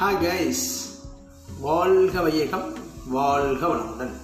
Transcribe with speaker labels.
Speaker 1: Hi guys வாழ்க வையகம் வாழ்க வளமுடன்.